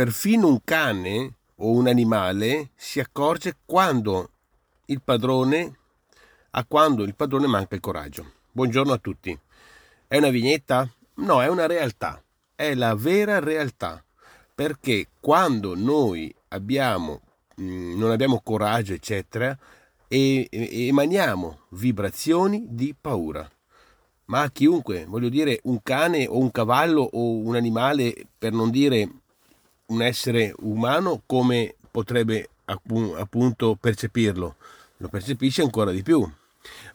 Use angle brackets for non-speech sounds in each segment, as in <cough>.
perfino un cane o un animale si accorge quando il padrone a quando il padrone manca il coraggio. Buongiorno a tutti. È una vignetta? No, è una realtà. È la vera realtà. Perché quando noi abbiamo, mm, non abbiamo coraggio, eccetera, emaniamo vibrazioni di paura. Ma a chiunque, voglio dire, un cane o un cavallo o un animale, per non dire un essere umano, come potrebbe appunto percepirlo? Lo percepisce ancora di più.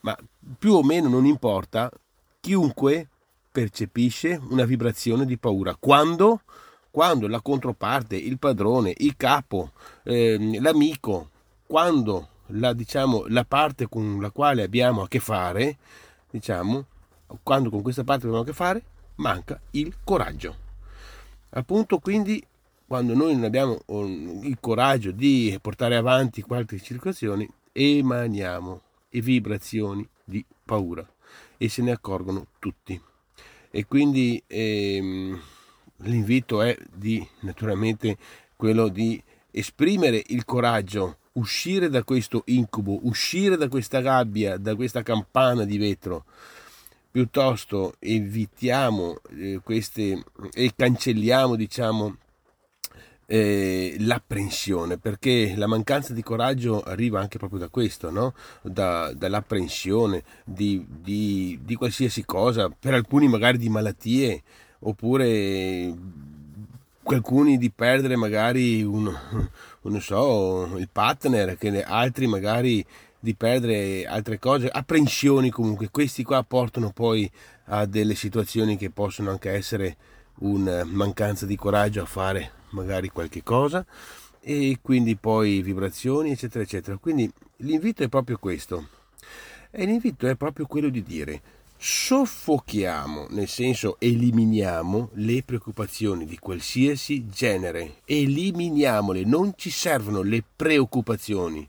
Ma più o meno non importa, chiunque percepisce una vibrazione di paura. Quando? Quando la controparte, il padrone, il capo, eh, l'amico, quando la, diciamo, la parte con la quale abbiamo a che fare, diciamo, quando con questa parte abbiamo a che fare, manca il coraggio. Appunto, quindi, quando noi non abbiamo il coraggio di portare avanti qualche circolazione, emaniamo e vibrazioni di paura e se ne accorgono tutti. E quindi ehm, l'invito è di naturalmente quello di esprimere il coraggio uscire da questo incubo, uscire da questa gabbia, da questa campana di vetro. Piuttosto evitiamo eh, queste e cancelliamo, diciamo, eh, l'apprensione, perché la mancanza di coraggio arriva anche proprio da questo, no? da, dall'apprensione di, di, di qualsiasi cosa, per alcuni magari di malattie, oppure alcuni di perdere magari un, <laughs> non so, il partner, che altri magari di perdere altre cose, apprensioni comunque, questi qua portano poi a delle situazioni che possono anche essere una mancanza di coraggio a fare magari qualche cosa e quindi poi vibrazioni eccetera eccetera. Quindi l'invito è proprio questo. E l'invito è proprio quello di dire soffochiamo, nel senso eliminiamo le preoccupazioni di qualsiasi genere, eliminiamole, non ci servono le preoccupazioni,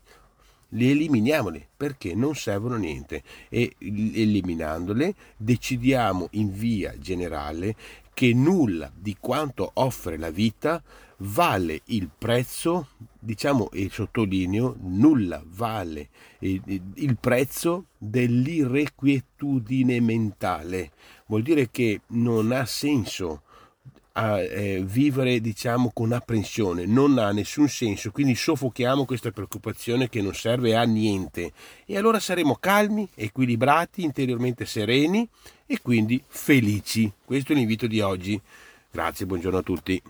le eliminiamole perché non servono a niente e eliminandole decidiamo in via generale che nulla di quanto offre la vita vale il prezzo, diciamo e sottolineo, nulla vale il prezzo dell'irrequietudine mentale. Vuol dire che non ha senso a eh, vivere diciamo con apprensione. Non ha nessun senso quindi soffochiamo questa preoccupazione che non serve a niente. E allora saremo calmi equilibrati interiormente sereni e quindi felici. Questo è l'invito di oggi. Grazie buongiorno a tutti